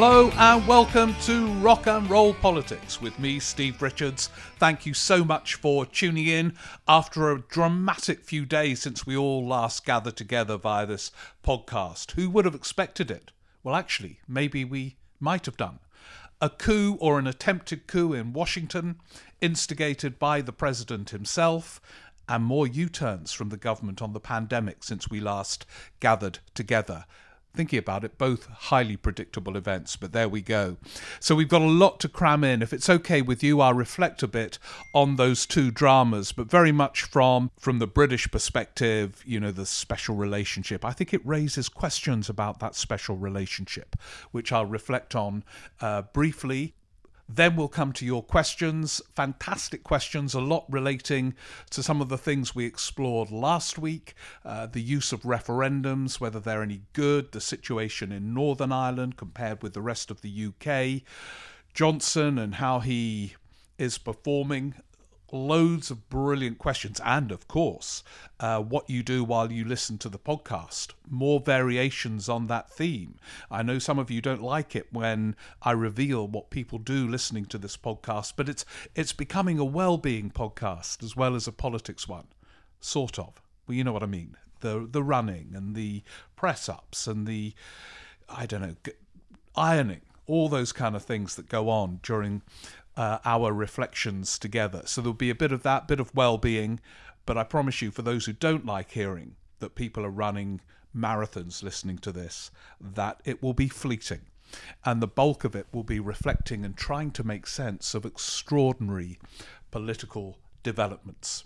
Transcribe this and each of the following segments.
Hello and welcome to Rock and Roll Politics with me, Steve Richards. Thank you so much for tuning in after a dramatic few days since we all last gathered together via this podcast. Who would have expected it? Well, actually, maybe we might have done. A coup or an attempted coup in Washington, instigated by the president himself, and more U turns from the government on the pandemic since we last gathered together thinking about it, both highly predictable events, but there we go. So we've got a lot to cram in. If it's okay with you, I'll reflect a bit on those two dramas, but very much from from the British perspective, you know, the special relationship. I think it raises questions about that special relationship, which I'll reflect on uh, briefly then we'll come to your questions. Fantastic questions, a lot relating to some of the things we explored last week uh, the use of referendums, whether they're any good, the situation in Northern Ireland compared with the rest of the UK, Johnson and how he is performing loads of brilliant questions, and of course, uh, what you do while you listen to the podcast. More variations on that theme. I know some of you don't like it when I reveal what people do listening to this podcast, but it's it's becoming a well-being podcast as well as a politics one, sort of. Well, you know what I mean. The the running and the press ups and the I don't know ironing all those kind of things that go on during uh, our reflections together. So there'll be a bit of that, bit of well being. But I promise you, for those who don't like hearing that people are running marathons listening to this, that it will be fleeting. And the bulk of it will be reflecting and trying to make sense of extraordinary political developments.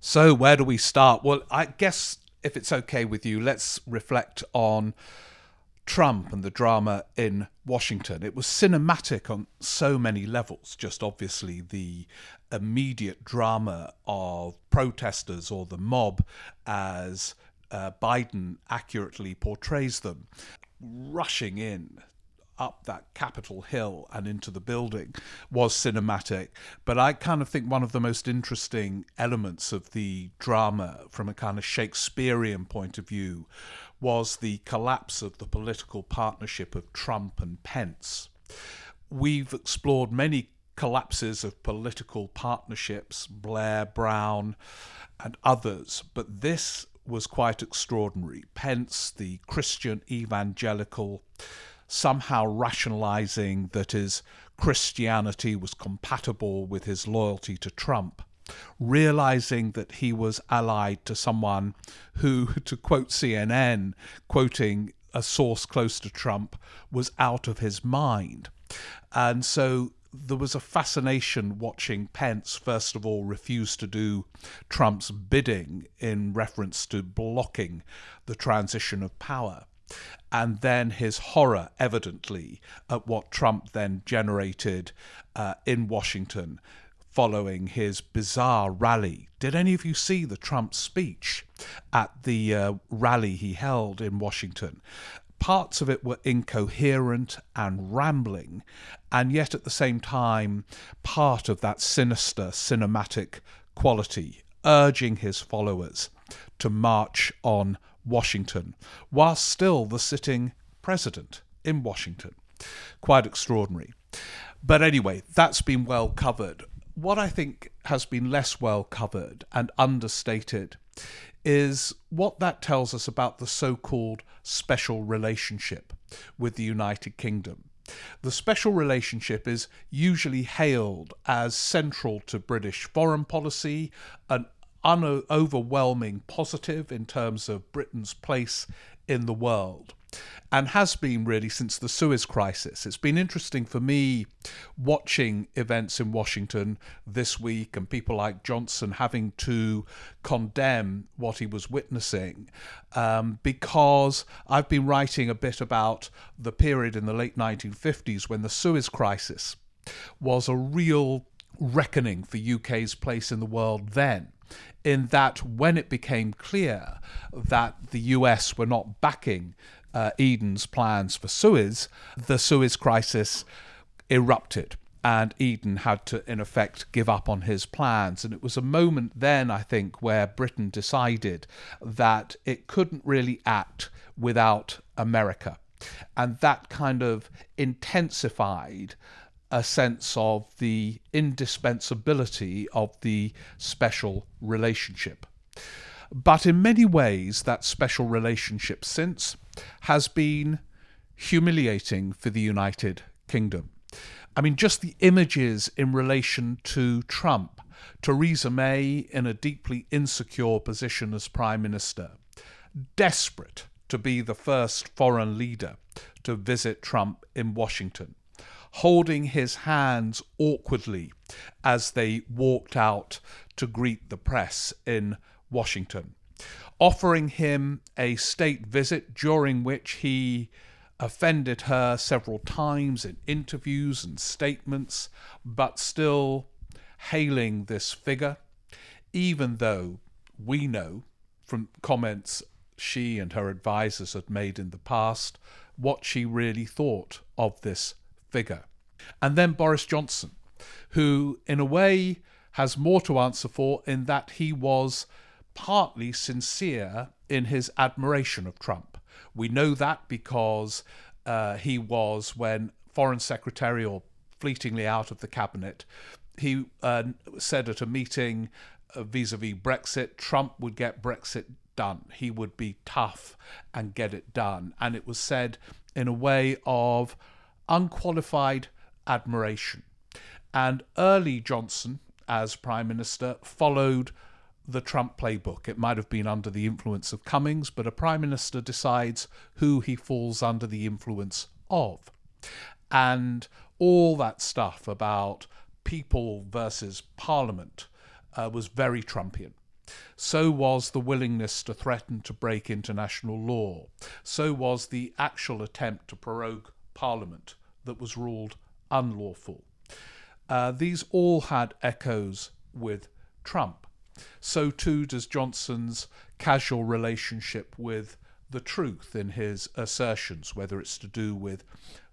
So, where do we start? Well, I guess if it's okay with you, let's reflect on Trump and the drama in Washington. It was cinematic on so many levels, just obviously the immediate drama of protesters or the mob as uh, Biden accurately portrays them, rushing in up that Capitol Hill and into the building was cinematic. But I kind of think one of the most interesting elements of the drama from a kind of Shakespearean point of view was the collapse of the political partnership of Trump and Pence. We've explored many collapses of political partnerships, Blair, Brown, and others, but this was quite extraordinary. Pence, the Christian evangelical, somehow rationalizing that his Christianity was compatible with his loyalty to Trump, realizing that he was allied to someone who, to quote CNN, quoting a source close to Trump, was out of his mind. And so there was a fascination watching Pence, first of all, refuse to do Trump's bidding in reference to blocking the transition of power. And then his horror, evidently, at what Trump then generated uh, in Washington following his bizarre rally. Did any of you see the Trump speech at the uh, rally he held in Washington? Parts of it were incoherent and rambling, and yet at the same time, part of that sinister cinematic quality, urging his followers to march on Washington, while still the sitting president in Washington. Quite extraordinary. But anyway, that's been well covered what I think has been less well covered and understated is what that tells us about the so called special relationship with the United Kingdom. The special relationship is usually hailed as central to British foreign policy, an overwhelming positive in terms of Britain's place in the world and has been really since the Suez Crisis. It's been interesting for me watching events in Washington this week and people like Johnson having to condemn what he was witnessing um, because I've been writing a bit about the period in the late 1950s when the Suez Crisis was a real reckoning for UK's place in the world then in that when it became clear that the US were not backing uh, Eden's plans for Suez, the Suez crisis erupted. And Eden had to, in effect, give up on his plans. And it was a moment then, I think, where Britain decided that it couldn't really act without America. And that kind of intensified a sense of the indispensability of the special relationship. But in many ways, that special relationship since has been humiliating for the United Kingdom. I mean, just the images in relation to Trump, Theresa May in a deeply insecure position as Prime Minister, desperate to be the first foreign leader to visit Trump in Washington, holding his hands awkwardly as they walked out to greet the press in Washington, offering him a state visit during which he offended her several times in interviews and statements, but still hailing this figure, even though we know from comments she and her advisers had made in the past what she really thought of this figure. And then Boris Johnson, who, in a way, has more to answer for in that he was partly sincere in his admiration of Trump. We know that because uh, he was, when Foreign Secretary or fleetingly out of the cabinet, he uh, said at a meeting vis a vis Brexit, Trump would get Brexit done. He would be tough and get it done. And it was said in a way of unqualified admiration. And early Johnson, as Prime Minister, followed the Trump playbook. It might have been under the influence of Cummings, but a prime minister decides who he falls under the influence of. And all that stuff about people versus parliament uh, was very Trumpian. So was the willingness to threaten to break international law. So was the actual attempt to prorogue parliament that was ruled unlawful. Uh, these all had echoes with Trump so too does Johnson's casual relationship with the truth in his assertions, whether it's to do with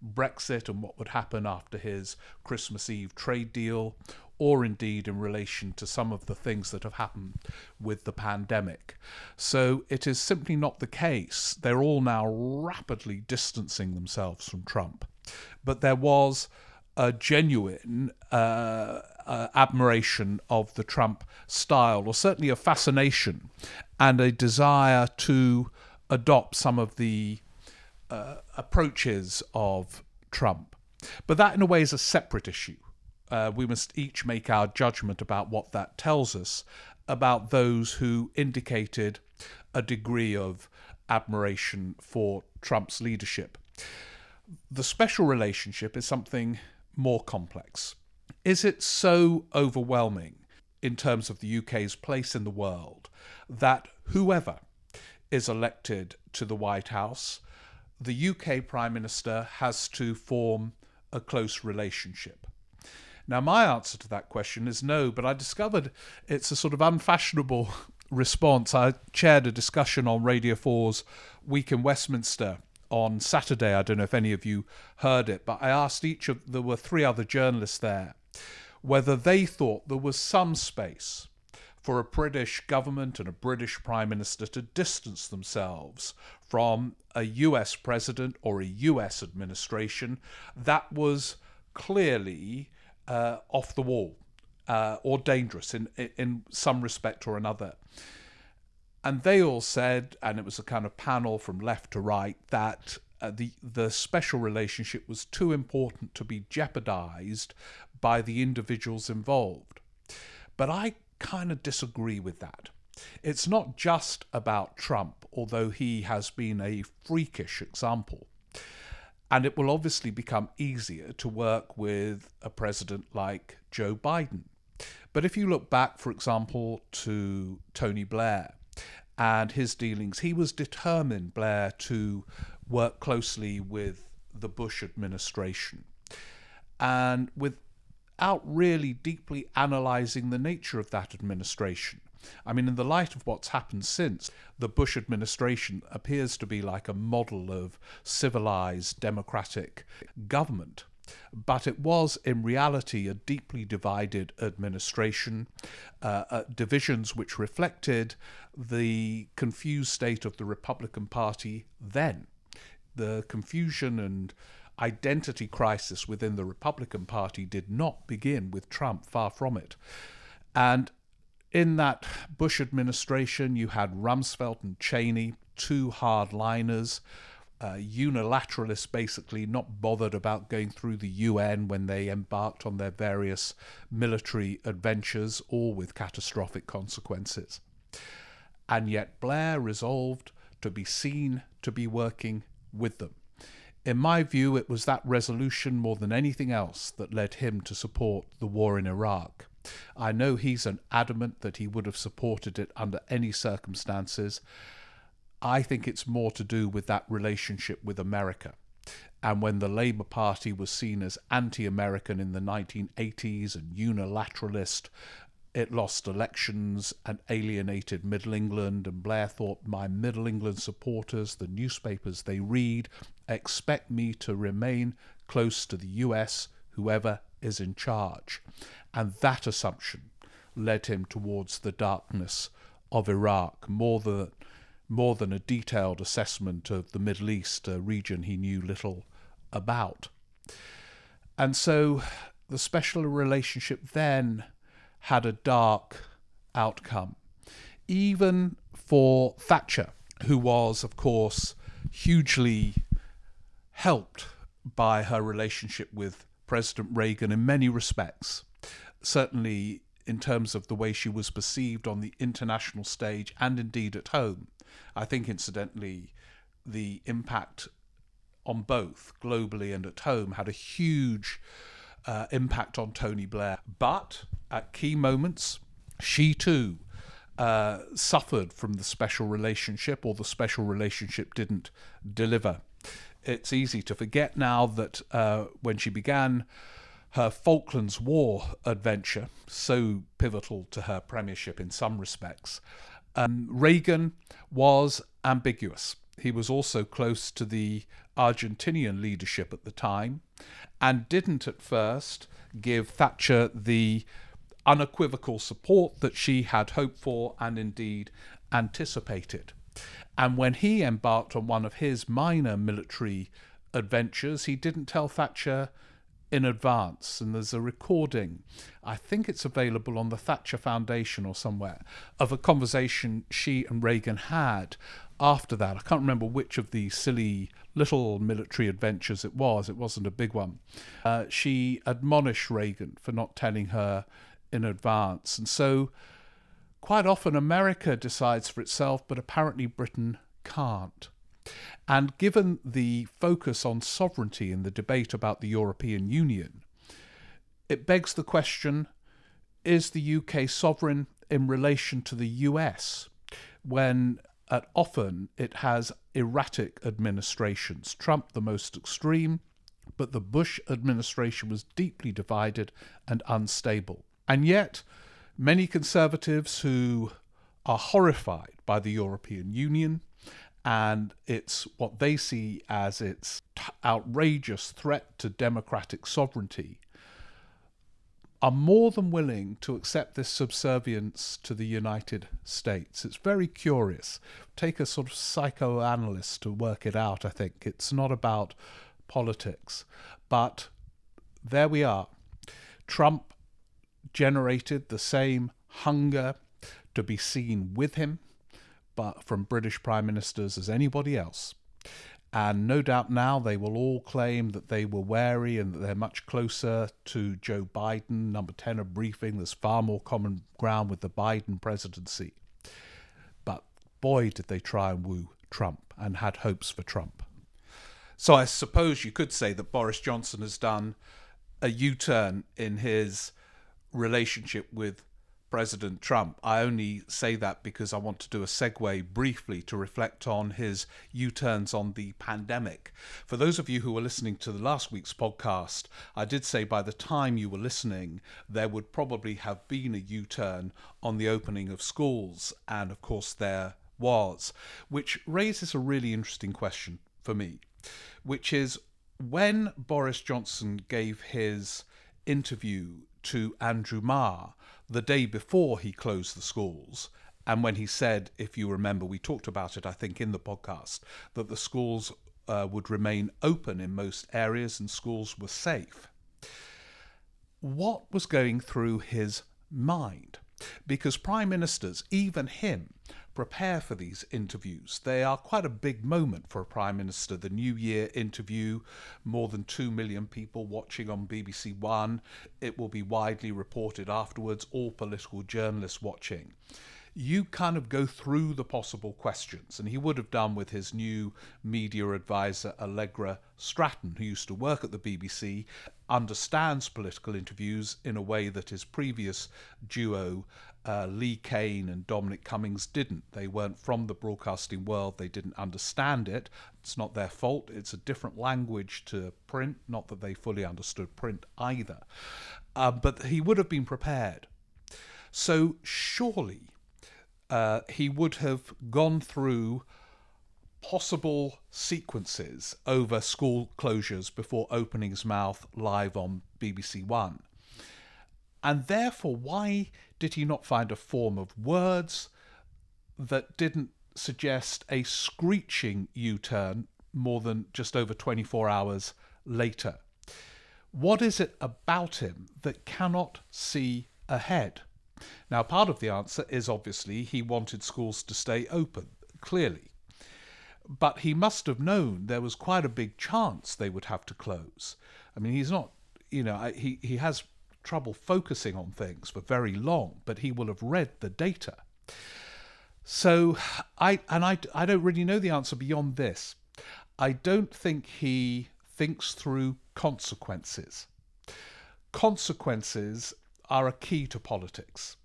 Brexit and what would happen after his Christmas Eve trade deal, or indeed in relation to some of the things that have happened with the pandemic. So it is simply not the case. They're all now rapidly distancing themselves from Trump. But there was a genuine uh, uh, admiration of the Trump style, or certainly a fascination and a desire to adopt some of the uh, approaches of Trump. But that, in a way, is a separate issue. Uh, we must each make our judgment about what that tells us about those who indicated a degree of admiration for Trump's leadership. The special relationship is something more complex. Is it so overwhelming in terms of the UK's place in the world that whoever is elected to the White House, the UK Prime Minister has to form a close relationship? Now, my answer to that question is no, but I discovered it's a sort of unfashionable response. I chaired a discussion on Radio 4's Week in Westminster on Saturday. I don't know if any of you heard it, but I asked each of there were three other journalists there whether they thought there was some space for a British government and a British Prime Minister to distance themselves from a US president or a US administration that was clearly uh, off the wall uh, or dangerous in, in some respect or another. And they all said, and it was a kind of panel from left to right, that uh, the the special relationship was too important to be jeopardized by the individuals involved. But I kind of disagree with that. It's not just about Trump, although he has been a freakish example. And it will obviously become easier to work with a president like Joe Biden. But if you look back, for example, to Tony Blair, and his dealings. He was determined, Blair, to work closely with the Bush administration and without really deeply analysing the nature of that administration. I mean, in the light of what's happened since, the Bush administration appears to be like a model of civilized democratic government but it was in reality a deeply divided administration, uh, uh, divisions which reflected the confused state of the Republican Party then. The confusion and identity crisis within the Republican Party did not begin with Trump, far from it. And in that Bush administration, you had Rumsfeld and Cheney, two hardliners, uh, unilateralists basically not bothered about going through the UN when they embarked on their various military adventures, all with catastrophic consequences. And yet Blair resolved to be seen to be working with them. In my view, it was that resolution more than anything else that led him to support the war in Iraq. I know he's an adamant that he would have supported it under any circumstances. I think it's more to do with that relationship with America. And when the Labour Party was seen as anti American in the 1980s and unilateralist, it lost elections and alienated Middle England. And Blair thought, my Middle England supporters, the newspapers they read, expect me to remain close to the US, whoever is in charge. And that assumption led him towards the darkness of Iraq more than more than a detailed assessment of the Middle East, a region he knew little about. And so the special relationship then had a dark outcome, even for Thatcher, who was, of course, hugely helped by her relationship with President Reagan in many respects. Certainly, in terms of the way she was perceived on the international stage and indeed at home. I think, incidentally, the impact on both globally and at home had a huge uh, impact on Tony Blair. But at key moments, she too uh, suffered from the special relationship, or the special relationship didn't deliver. It's easy to forget now that uh, when she began her Falklands War adventure, so pivotal to her premiership in some respects, um, Reagan was ambiguous. He was also close to the Argentinian leadership at the time and didn't at first give Thatcher the unequivocal support that she had hoped for and indeed anticipated. And when he embarked on one of his minor military adventures, he didn't tell Thatcher in advance. And there's a recording, I think it's available on the Thatcher Foundation or somewhere, of a conversation she and Reagan had after that. I can't remember which of the silly little military adventures it was, it wasn't a big one. Uh, she admonished Reagan for not telling her in advance. And so quite often America decides for itself, but apparently Britain can't. And given the focus on sovereignty in the debate about the European Union, it begs the question is the UK sovereign in relation to the US when often it has erratic administrations? Trump, the most extreme, but the Bush administration was deeply divided and unstable. And yet, many conservatives who are horrified by the European Union and it's what they see as its outrageous threat to democratic sovereignty are more than willing to accept this subservience to the United States. It's very curious. Take a sort of psychoanalyst to work it out, I think. It's not about politics. But there we are. Trump generated the same hunger to be seen with him but from British prime ministers as anybody else. And no doubt now they will all claim that they were wary and that they're much closer to Joe Biden. Number 10 of briefing, there's far more common ground with the Biden presidency. But boy, did they try and woo Trump and had hopes for Trump. So I suppose you could say that Boris Johnson has done a U turn in his relationship with President Trump. I only say that because I want to do a segue briefly to reflect on his U turns on the pandemic. For those of you who were listening to the last week's podcast, I did say by the time you were listening, there would probably have been a U turn on the opening of schools, and of course, there was, which raises a really interesting question for me, which is when Boris Johnson gave his interview to Andrew Marr the day before he closed the schools. And when he said, if you remember, we talked about it, I think, in the podcast, that the schools uh, would remain open in most areas and schools were safe. What was going through his mind? Because prime ministers, even him, prepare for these interviews. They are quite a big moment for a Prime Minister. The New Year interview, more than 2 million people watching on BBC One. It will be widely reported afterwards, all political journalists watching you kind of go through the possible questions. And he would have done with his new media advisor, Allegra Stratton, who used to work at the BBC, understands political interviews in a way that his previous duo, uh, Lee Cain and Dominic Cummings, didn't. They weren't from the broadcasting world, they didn't understand it. It's not their fault, it's a different language to print, not that they fully understood print either. Uh, but he would have been prepared. So surely uh, he would have gone through possible sequences over school closures before opening his mouth live on BBC One. And therefore, why did he not find a form of words that didn't suggest a screeching U turn more than just over 24 hours later? What is it about him that cannot see ahead? Now, part of the answer is obviously he wanted schools to stay open, clearly. But he must have known there was quite a big chance they would have to close. I mean, he's not, you know, he, he has trouble focusing on things for very long, but he will have read the data. So I and I I don't really know the answer beyond this. I don't think he thinks through consequences. Consequences are a key to politics.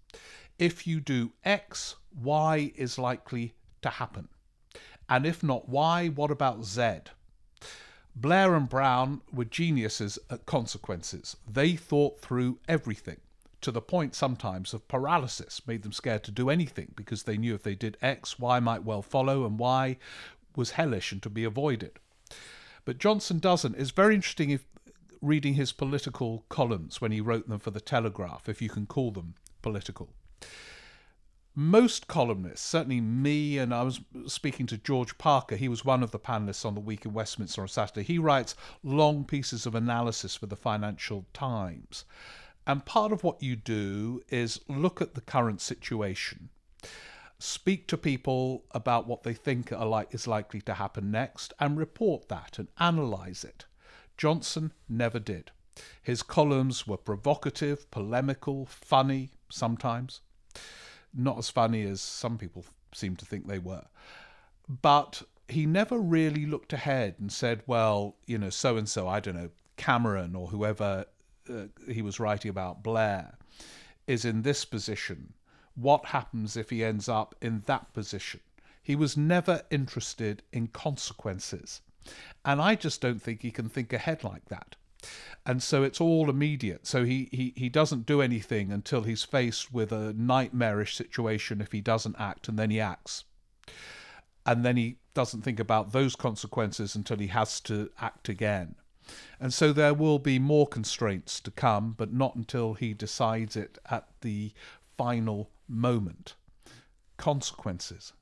If you do X, Y is likely to happen. And if not Y, what about Z? Blair and Brown were geniuses at consequences. They thought through everything to the point sometimes of paralysis, made them scared to do anything because they knew if they did X, Y might well follow, and Y was hellish and to be avoided. But Johnson doesn't. It's very interesting if reading his political columns when he wrote them for the Telegraph, if you can call them political. Most columnists, certainly me, and I was speaking to George Parker, he was one of the panelists on the Week in Westminster on Saturday. He writes long pieces of analysis for the Financial Times. And part of what you do is look at the current situation, speak to people about what they think like, is likely to happen next, and report that and analyse it. Johnson never did. His columns were provocative, polemical, funny sometimes. Not as funny as some people seem to think they were. But he never really looked ahead and said, well, you know, so and so, I don't know, Cameron or whoever uh, he was writing about, Blair, is in this position. What happens if he ends up in that position? He was never interested in consequences. And I just don't think he can think ahead like that. And so it's all immediate. So he, he, he doesn't do anything until he's faced with a nightmarish situation if he doesn't act, and then he acts. And then he doesn't think about those consequences until he has to act again. And so there will be more constraints to come, but not until he decides it at the final moment. Consequences.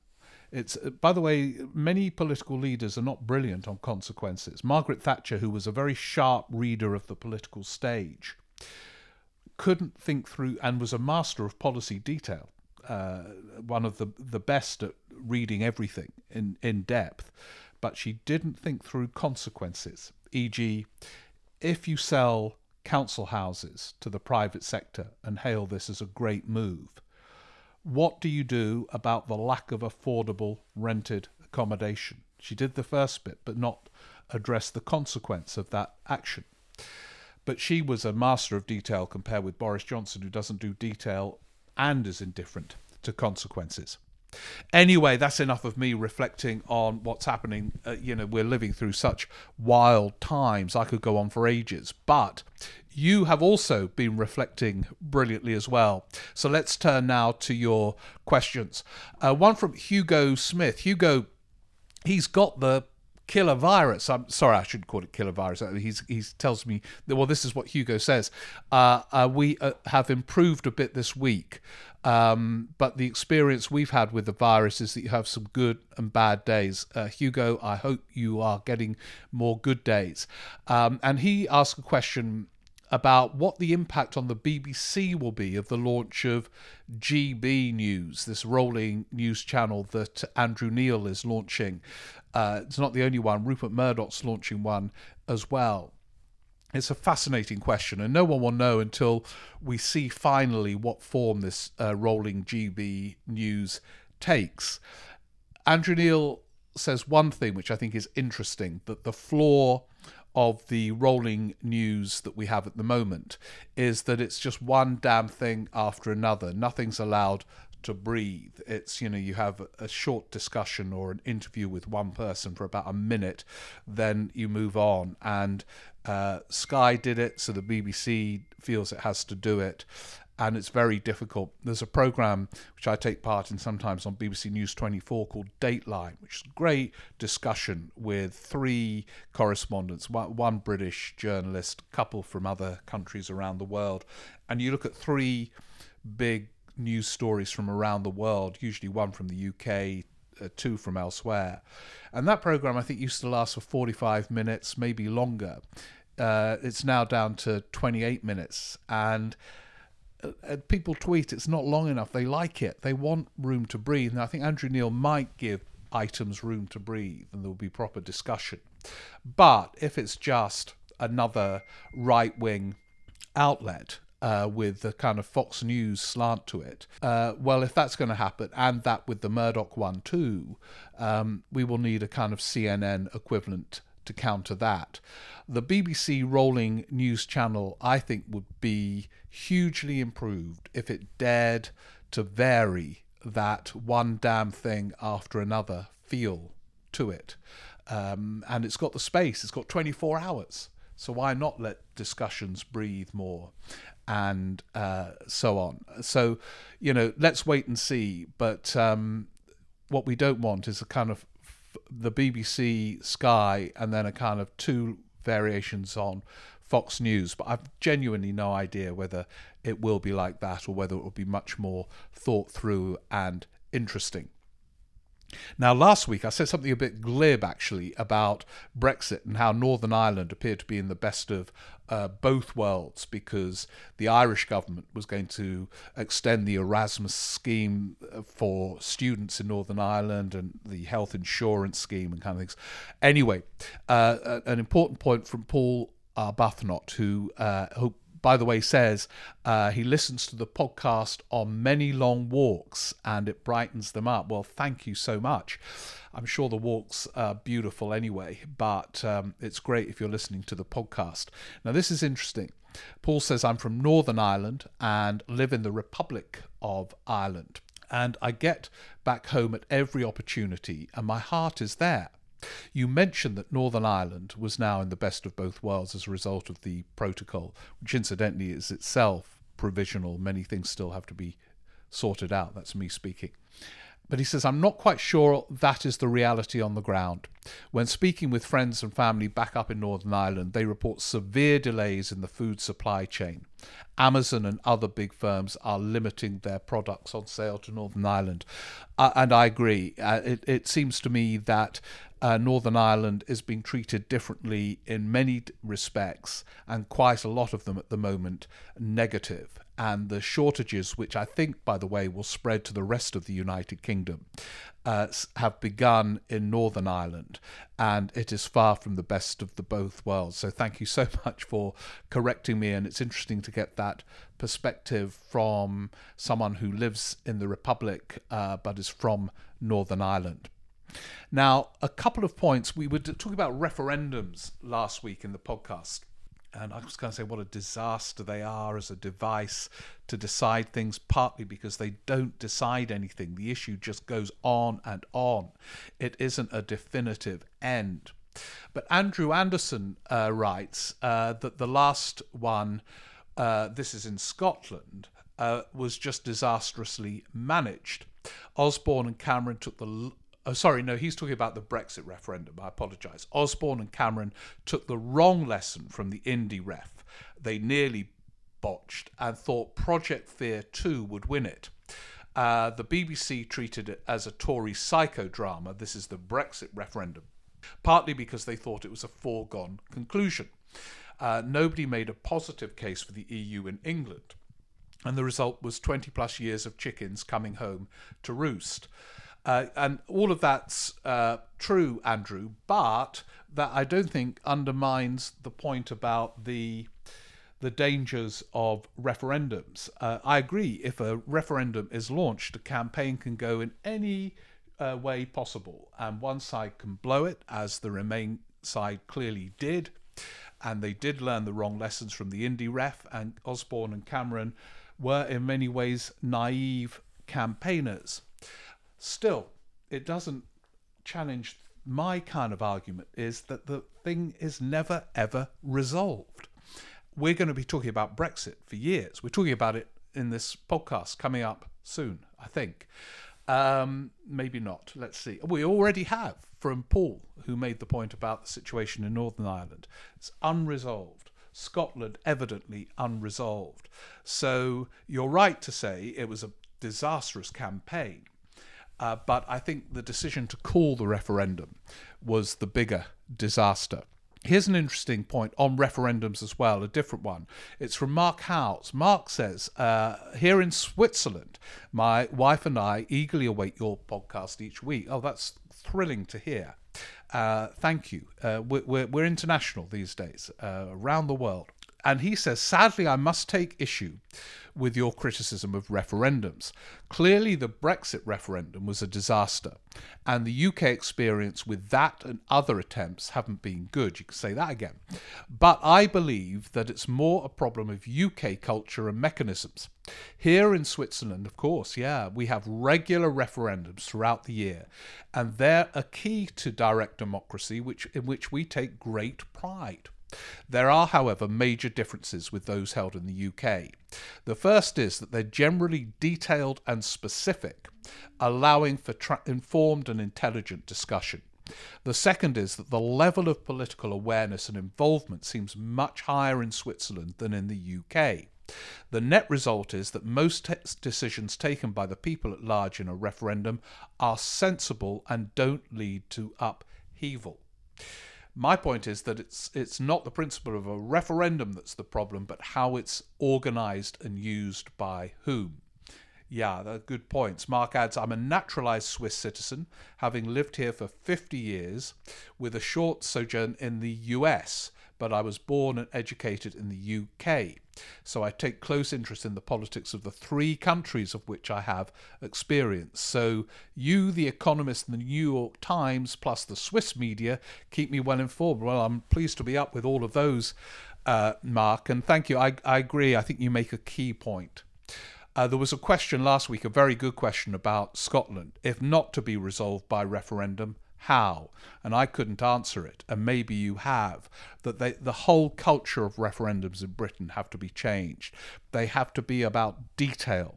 It's uh, by the way, many political leaders are not brilliant on consequences. Margaret Thatcher, who was a very sharp reader of the political stage, couldn't think through and was a master of policy detail. Uh, one of the the best at reading everything in in depth, but she didn't think through consequences. E.g., if you sell council houses to the private sector and hail this as a great move, what do you do about the lack of affordable rented accommodation? She did the first bit, but not address the consequence of that action. But she was a master of detail compared with Boris Johnson, who doesn't do detail and is indifferent to consequences. Anyway, that's enough of me reflecting on what's happening. Uh, you know, we're living through such wild times. I could go on for ages. But you have also been reflecting brilliantly as well. So let's turn now to your questions. Uh, one from Hugo Smith. Hugo, he's got the killer virus. I'm sorry, I shouldn't call it killer virus. Uh, he's he tells me that, well, this is what Hugo says. Uh, uh, we uh, have improved a bit this week. Um, but the experience we've had with the virus is that you have some good and bad days. Uh, Hugo, I hope you are getting more good days. Um, and he asked a question about what the impact on the BBC will be of the launch of GB News, this rolling news channel that Andrew Neil is launching. Uh, it's not the only one, Rupert Murdoch's launching one as well. It's a fascinating question, and no one will know until we see finally what form this uh, rolling GB news takes. Andrew Neil says one thing which I think is interesting that the flaw of the rolling news that we have at the moment is that it's just one damn thing after another. Nothing's allowed to breathe. It's, you know, you have a short discussion or an interview with one person for about a minute, then you move on. And uh, Sky did it, so the BBC feels it has to do it. And it's very difficult. There's a program which I take part in sometimes on BBC News 24 called Dateline, which is a great discussion with three correspondents one, British journalist, a couple from other countries around the world. And you look at three big news stories from around the world, usually one from the UK, uh, two from elsewhere. And that program, I think, used to last for 45 minutes, maybe longer. Uh, it's now down to 28 minutes. And uh, people tweet it's not long enough. They like it. They want room to breathe. And I think Andrew Neil might give items room to breathe and there will be proper discussion. But if it's just another right wing outlet, uh, with the kind of Fox News slant to it. Uh, well, if that's going to happen, and that with the Murdoch one too, um, we will need a kind of CNN equivalent to counter that. The BBC rolling news channel, I think, would be hugely improved if it dared to vary that one damn thing after another feel to it. Um, and it's got the space, it's got 24 hours. So why not let discussions breathe more? and uh, so on. So, you know, let's wait and see. But um, what we don't want is a kind of the BBC Sky and then a kind of two variations on Fox News. But I've genuinely no idea whether it will be like that or whether it will be much more thought through and interesting. Now, last week I said something a bit glib actually about Brexit and how Northern Ireland appeared to be in the best of uh, both worlds because the Irish government was going to extend the Erasmus scheme uh, for students in Northern Ireland and the health insurance scheme and kind of things. Anyway, uh, an important point from Paul Arbuthnot, who, uh, who by the way, says uh, he listens to the podcast on many long walks and it brightens them up. Well, thank you so much. I'm sure the walks are beautiful anyway, but um, it's great if you're listening to the podcast. Now, this is interesting. Paul says, I'm from Northern Ireland and live in the Republic of Ireland. And I get back home at every opportunity, and my heart is there. You mentioned that Northern Ireland was now in the best of both worlds as a result of the protocol, which incidentally is itself provisional. Many things still have to be sorted out. That's me speaking. But he says, I'm not quite sure that is the reality on the ground. When speaking with friends and family back up in Northern Ireland, they report severe delays in the food supply chain. Amazon and other big firms are limiting their products on sale to Northern Ireland. Uh, and I agree. Uh, it, it seems to me that uh, Northern Ireland is being treated differently in many respects, and quite a lot of them at the moment negative. And the shortages, which I think, by the way, will spread to the rest of the United Kingdom, uh, have begun in Northern Ireland, and it is far from the best of the both worlds. So, thank you so much for correcting me, and it's interesting to get that perspective from someone who lives in the Republic uh, but is from Northern Ireland. Now, a couple of points. We were talking about referendums last week in the podcast. And I was going to say what a disaster they are as a device to decide things, partly because they don't decide anything. The issue just goes on and on. It isn't a definitive end. But Andrew Anderson uh, writes uh, that the last one, uh, this is in Scotland, uh, was just disastrously managed. Osborne and Cameron took the Oh, sorry, no, he's talking about the Brexit referendum. I apologise. Osborne and Cameron took the wrong lesson from the Indy ref. They nearly botched and thought Project Fear 2 would win it. Uh, the BBC treated it as a Tory psychodrama. This is the Brexit referendum, partly because they thought it was a foregone conclusion. Uh, nobody made a positive case for the EU in England. And the result was 20 plus years of chickens coming home to roost. Uh, and all of that's uh, true, Andrew, but that I don't think undermines the point about the the dangers of referendums. Uh, I agree. If a referendum is launched, a campaign can go in any uh, way possible, and one side can blow it, as the Remain side clearly did, and they did learn the wrong lessons from the Indy ref, and Osborne and Cameron were in many ways naive campaigners. Still, it doesn't challenge my kind of argument is that the thing is never ever resolved. We're going to be talking about Brexit for years. We're talking about it in this podcast coming up soon, I think. Um, maybe not. Let's see. We already have from Paul, who made the point about the situation in Northern Ireland. It's unresolved. Scotland evidently unresolved. So you're right to say it was a disastrous campaign. Uh, but I think the decision to call the referendum was the bigger disaster. Here's an interesting point on referendums as well, a different one. It's from Mark Howes. Mark says, uh, Here in Switzerland, my wife and I eagerly await your podcast each week. Oh, that's thrilling to hear. Uh, thank you. Uh, we're, we're, international these days, uh, around the world. And he says, Sadly, I must take issue with your criticism of referendums. Clearly, the Brexit referendum was a disaster, and the UK experience with that and other attempts haven't been good. You can say that again. But I believe that it's more a problem of UK culture and mechanisms. Here in Switzerland, of course, yeah, we have regular referendums throughout the year, and they're a key to direct democracy, which in which we take great pride. There are, however, major differences with those held in the UK. The first is that they're generally detailed and specific, allowing for tra- informed and intelligent discussion. The second is that the level of political awareness and involvement seems much higher in Switzerland than in the UK. The net result is that most t- decisions taken by the people at large in a referendum are sensible and don't lead to upheaval. My point is that it's it's not the principle of a referendum that's the problem, but how it's organised and used by whom. Yeah, they're good points. Mark adds, I'm a naturalised Swiss citizen, having lived here for 50 years, with a short sojourn in the US but I was born and educated in the UK. So I take close interest in the politics of the three countries of which I have experience. So you, The Economist, and the New York Times, plus the Swiss media, keep me well informed. Well, I'm pleased to be up with all of those, uh, Mark, and thank you. I, I agree. I think you make a key point. Uh, there was a question last week, a very good question about Scotland. If not to be resolved by referendum, how? And I couldn't answer it, and maybe you have. That they, the whole culture of referendums in Britain have to be changed. They have to be about detail,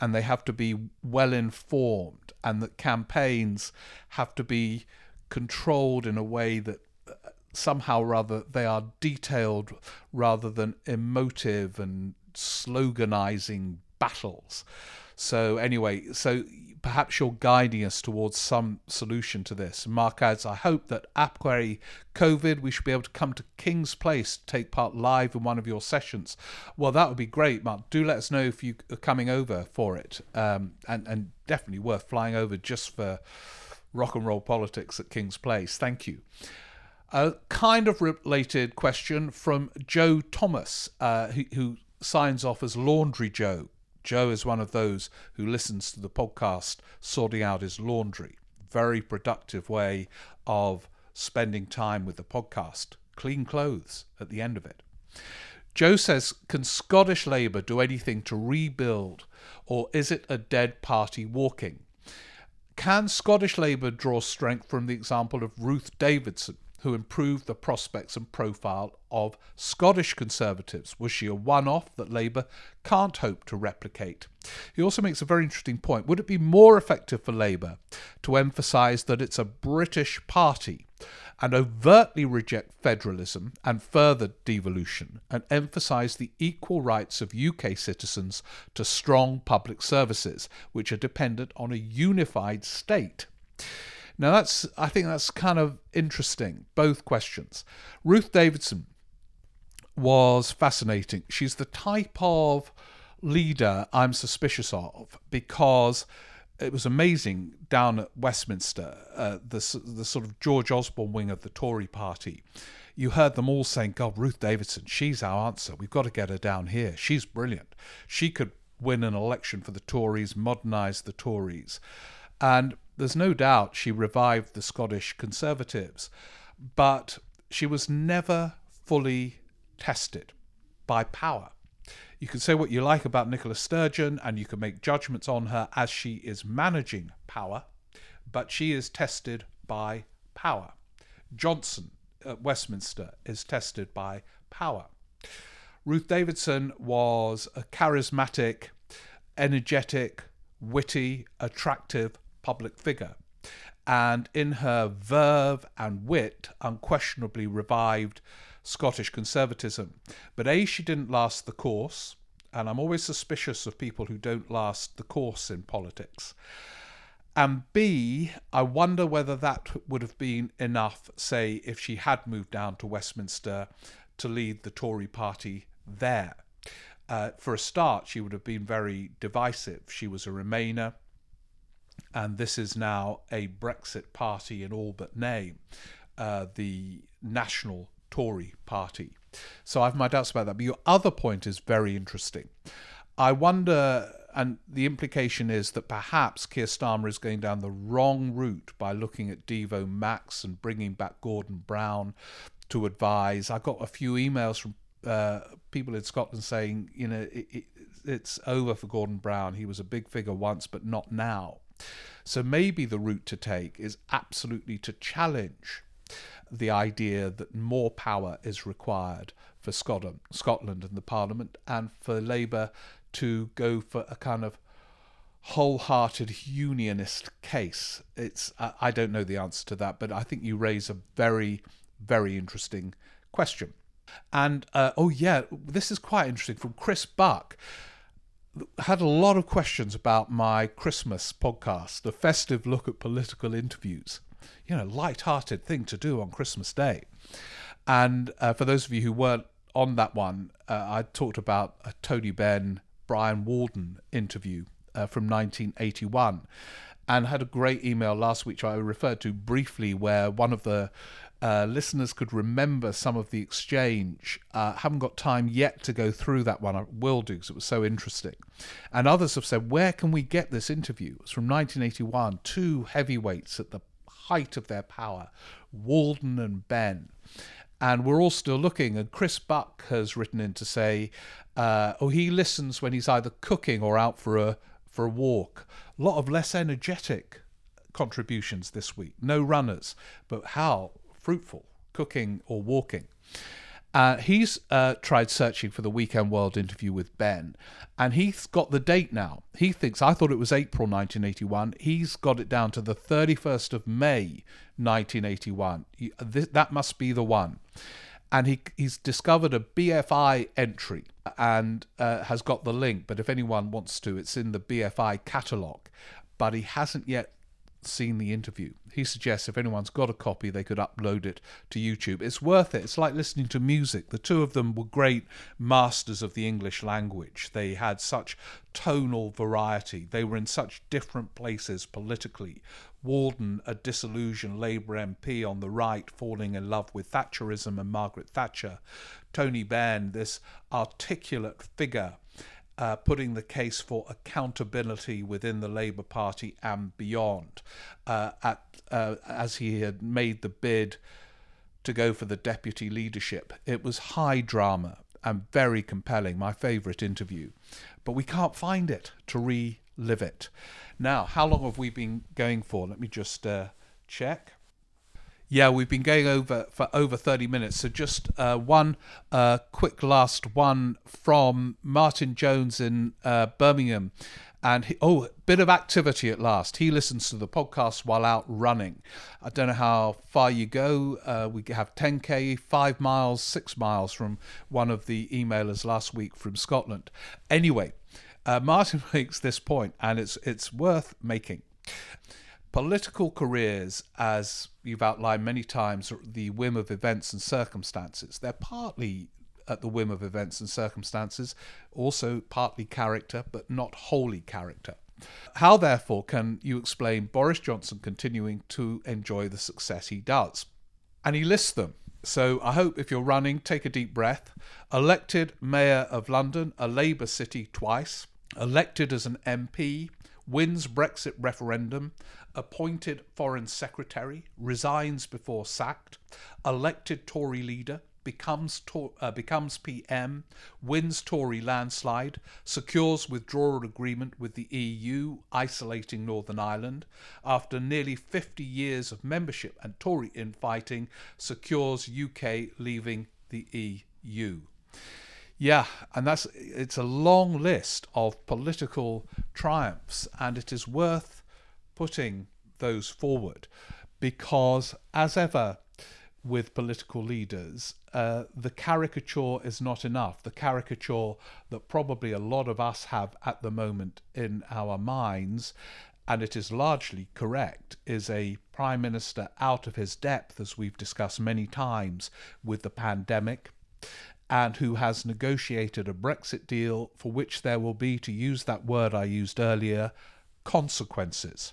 and they have to be well informed, and that campaigns have to be controlled in a way that uh, somehow rather they are detailed rather than emotive and sloganizing battles. So anyway, so perhaps you're guiding us towards some solution to this. Mark adds, I hope that après COVID, we should be able to come to King's Place to take part live in one of your sessions. Well, that would be great, Mark. Do let us know if you are coming over for it. Um, and, and definitely worth flying over just for rock and roll politics at King's Place. Thank you. A kind of related question from Joe Thomas, uh, who, who signs off as Laundry Joe. Joe is one of those who listens to the podcast sorting out his laundry. Very productive way of spending time with the podcast. Clean clothes at the end of it. Joe says, Can Scottish Labour do anything to rebuild, or is it a dead party walking? Can Scottish Labour draw strength from the example of Ruth Davidson, who improved the prospects and profile of Scottish Conservatives. Was she a one off that Labour can't hope to replicate? He also makes a very interesting point. Would it be more effective for Labour to emphasise that it's a British party and overtly reject federalism and further devolution and emphasise the equal rights of UK citizens to strong public services, which are dependent on a unified state? Now that's I think that's kind of interesting. Both questions. Ruth Davidson was fascinating. She's the type of leader I'm suspicious of because it was amazing down at Westminster, uh, the the sort of George Osborne wing of the Tory party. You heard them all saying, "God, Ruth Davidson, she's our answer. We've got to get her down here. She's brilliant. She could win an election for the Tories, modernise the Tories." And there's no doubt she revived the Scottish Conservatives, but she was never fully tested by power. You can say what you like about Nicola Sturgeon and you can make judgments on her as she is managing power, but she is tested by power. Johnson at Westminster is tested by power. Ruth Davidson was a charismatic, energetic, witty, attractive public figure. And in her verve and wit, unquestionably revived Scottish conservatism. But A, she didn't last the course, and I'm always suspicious of people who don't last the course in politics. And B, I wonder whether that would have been enough, say, if she had moved down to Westminster to lead the Tory party there. Uh, for a start, she would have been very divisive. She was a Remainer and this is now a Brexit party in all but name, uh, the National Tory Party. So I have my doubts about that. But your other point is very interesting. I wonder, and the implication is that perhaps Keir Starmer is going down the wrong route by looking at Devo Max and bringing back Gordon Brown to advise. I got a few emails from uh, people in Scotland saying, you know, it, it, it's over for Gordon Brown. He was a big figure once, but not now. So maybe the route to take is absolutely to challenge the idea that more power is required for Scotland, Scotland and the Parliament, and for Labour to go for a kind of wholehearted unionist case. It's I don't know the answer to that, but I think you raise a very, very interesting question. And uh, oh yeah, this is quite interesting from Chris Buck had a lot of questions about my Christmas podcast, a festive look at political interviews. You know, light-hearted thing to do on Christmas Day. And uh, for those of you who weren't on that one, uh, I talked about a Tony Benn, Brian Walden interview uh, from 1981 and had a great email last week, which I referred to briefly, where one of the uh, listeners could remember some of the exchange. Uh, haven't got time yet to go through that one. I will do because it was so interesting. And others have said, where can we get this interview? It's from 1981. Two heavyweights at the height of their power, Walden and Benn. And we're all still looking. And Chris Buck has written in to say, uh, oh, he listens when he's either cooking or out for a for a walk. A lot of less energetic contributions this week. No runners, but how fruitful, cooking or walking. Uh, he's uh, tried searching for the Weekend World interview with Benn, and he's got the date now. He thinks, I thought it was April 1981. He's got it down to the 31st of May 1981. He, th- that must be the one. And he, he's discovered a BFI entry and uh, has got the link. But if anyone wants to, it's in the BFI catalogue. But he hasn't yet seen the interview. He suggests if anyone's got a copy, they could upload it to YouTube. It's worth it. It's like listening to music. The two of them were great masters of the English language. They had such tonal variety. They were in such different places politically. Walden, a disillusioned Labour MP on the right, falling in love with Thatcherism and Margaret Thatcher. Tony Benn, this articulate figure uh, putting the case for accountability within the Labour Party and beyond, uh, at, uh, as he had made the bid to go for the deputy leadership. It was high drama and very compelling, my favourite interview. But we can't find it to relive it. Now, how long have we been going for? Let me just uh, check. Yeah, we've been going over for over 30 minutes. So, just uh, one uh, quick last one from Martin Jones in uh, Birmingham. And he, oh, bit of activity at last. He listens to the podcast while out running. I don't know how far you go. Uh, we have 10k, five miles, six miles from one of the emailers last week from Scotland. Anyway, uh, Martin makes this point, and it's it's worth making. Political careers, as you've outlined many times, are the whim of events and circumstances. They're partly at the whim of events and circumstances, also partly character, but not wholly character. How, therefore, can you explain Boris Johnson continuing to enjoy the success he does? And he lists them. So I hope if you're running, take a deep breath. Elected Mayor of London, a Labour city twice. Elected as an MP, wins Brexit referendum, appointed Foreign Secretary, resigns before sacked, elected Tory leader, becomes uh, becomes PM, wins Tory landslide, secures withdrawal agreement with the EU, isolating Northern Ireland. After nearly 50 years of membership and Tory infighting, secures UK leaving the EU. Yeah, and that's it's a long list of political triumphs, and it is worth putting those forward because, as ever with political leaders, uh, the caricature is not enough. The caricature that probably a lot of us have at the moment in our minds, and it is largely correct, is a prime minister out of his depth, as we've discussed many times with the pandemic, and who has negotiated a Brexit deal for which there will be, to use that word I used earlier, consequences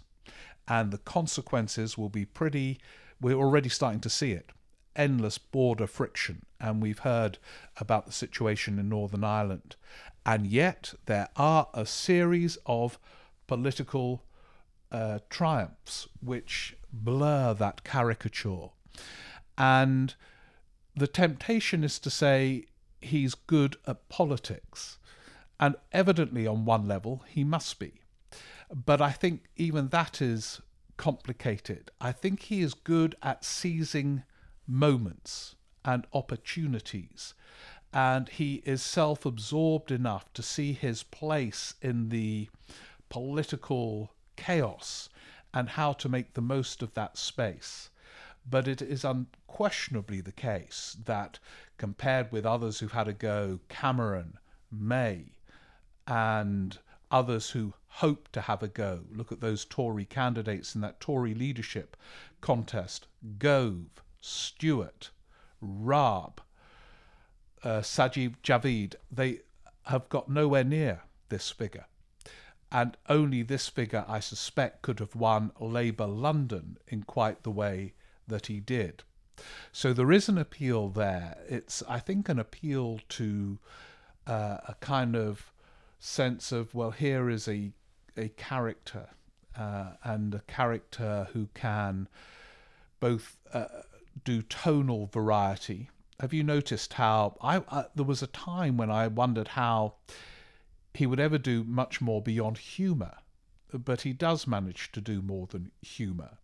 and the consequences will be pretty. We're already starting to see it endless border friction, and we've heard about the situation in Northern Ireland. And yet, there are a series of political uh, triumphs which blur that caricature. And the temptation is to say he's good at politics. And evidently, on one level, he must be. But I think even that is complicated. I think he is good at seizing moments and opportunities. And he is self absorbed enough to see his place in the political chaos and how to make the most of that space. But it is unquestionably the case that, compared with others who've had a go, Cameron, May, and others who hope to have a go. Look at those Tory candidates in that Tory leadership contest Gove, Stewart, Raab, uh, Sajid Javid. They have got nowhere near this figure. And only this figure, I suspect, could have won Labour London in quite the way that he did. So there is an appeal there. It's, I think, an appeal to uh, a kind of sense of well, here is a a character uh, and a character who can both uh, do tonal variety. Have you noticed how I, I there was a time when I wondered how he would ever do much more beyond humour, but he does manage to do more than humour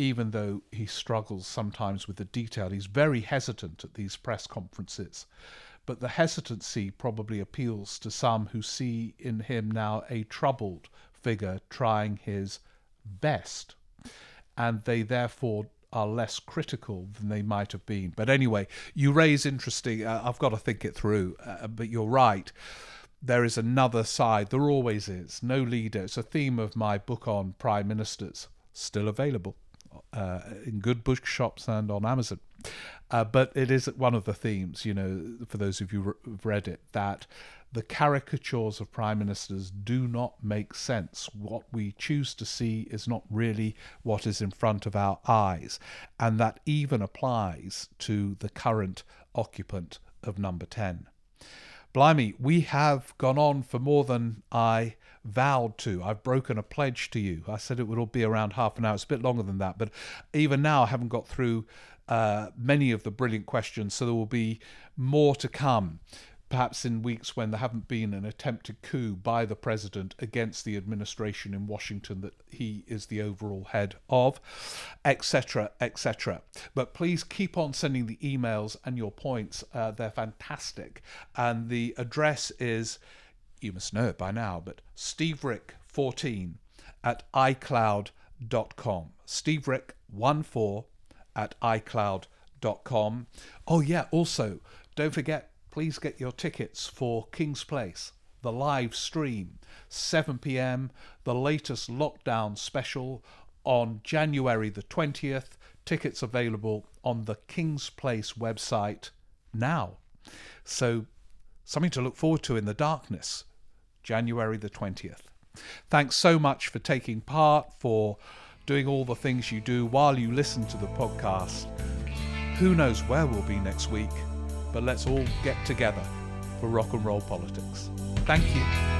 even though he struggles sometimes with the detail. He's very hesitant at these press conferences but the hesitancy probably appeals to some who see in him now a troubled figure trying his best, and they therefore are less critical than they might have been. But anyway, you raise interesting. Uh, I've got to think it through, uh, but you're right. There is another side. There always is. No leader. It's a theme of my book on prime ministers, still available uh, in good bookshops and on Amazon. Uh, but it is one of the themes, you know, for those of you who've read it, that the caricatures of prime ministers do not make sense. What we choose to see is not really what is in front of our eyes. And that even applies to the current occupant of number 10. Blimey, we have gone on for more than I vowed to. I've broken a pledge to you. I said it would all be around half an hour. It's a bit longer than that, but even now I haven't got through uh, many of the brilliant questions, so there will be more to come. perhaps in weeks when there haven't been an attempted coup by the president against the administration in Washington that he is the overall head of, etc., etc. But please keep on sending the emails and your points. Uh, they're fantastic. And the address is, you must know it by now, but Steve Rick 14 at icloud.com. steverick14 at icloud.com. Oh, yeah, also, don't forget please get your tickets for Kings Place, the live stream, 7 pm, the latest lockdown special on January the 20th. Tickets available on the Kings Place website now. So, something to look forward to in the darkness, January the 20th. Thanks so much for taking part, for doing all the things you do while you listen to the podcast. Who knows where we'll be next week? but let's all get together for rock and roll politics. Thank you.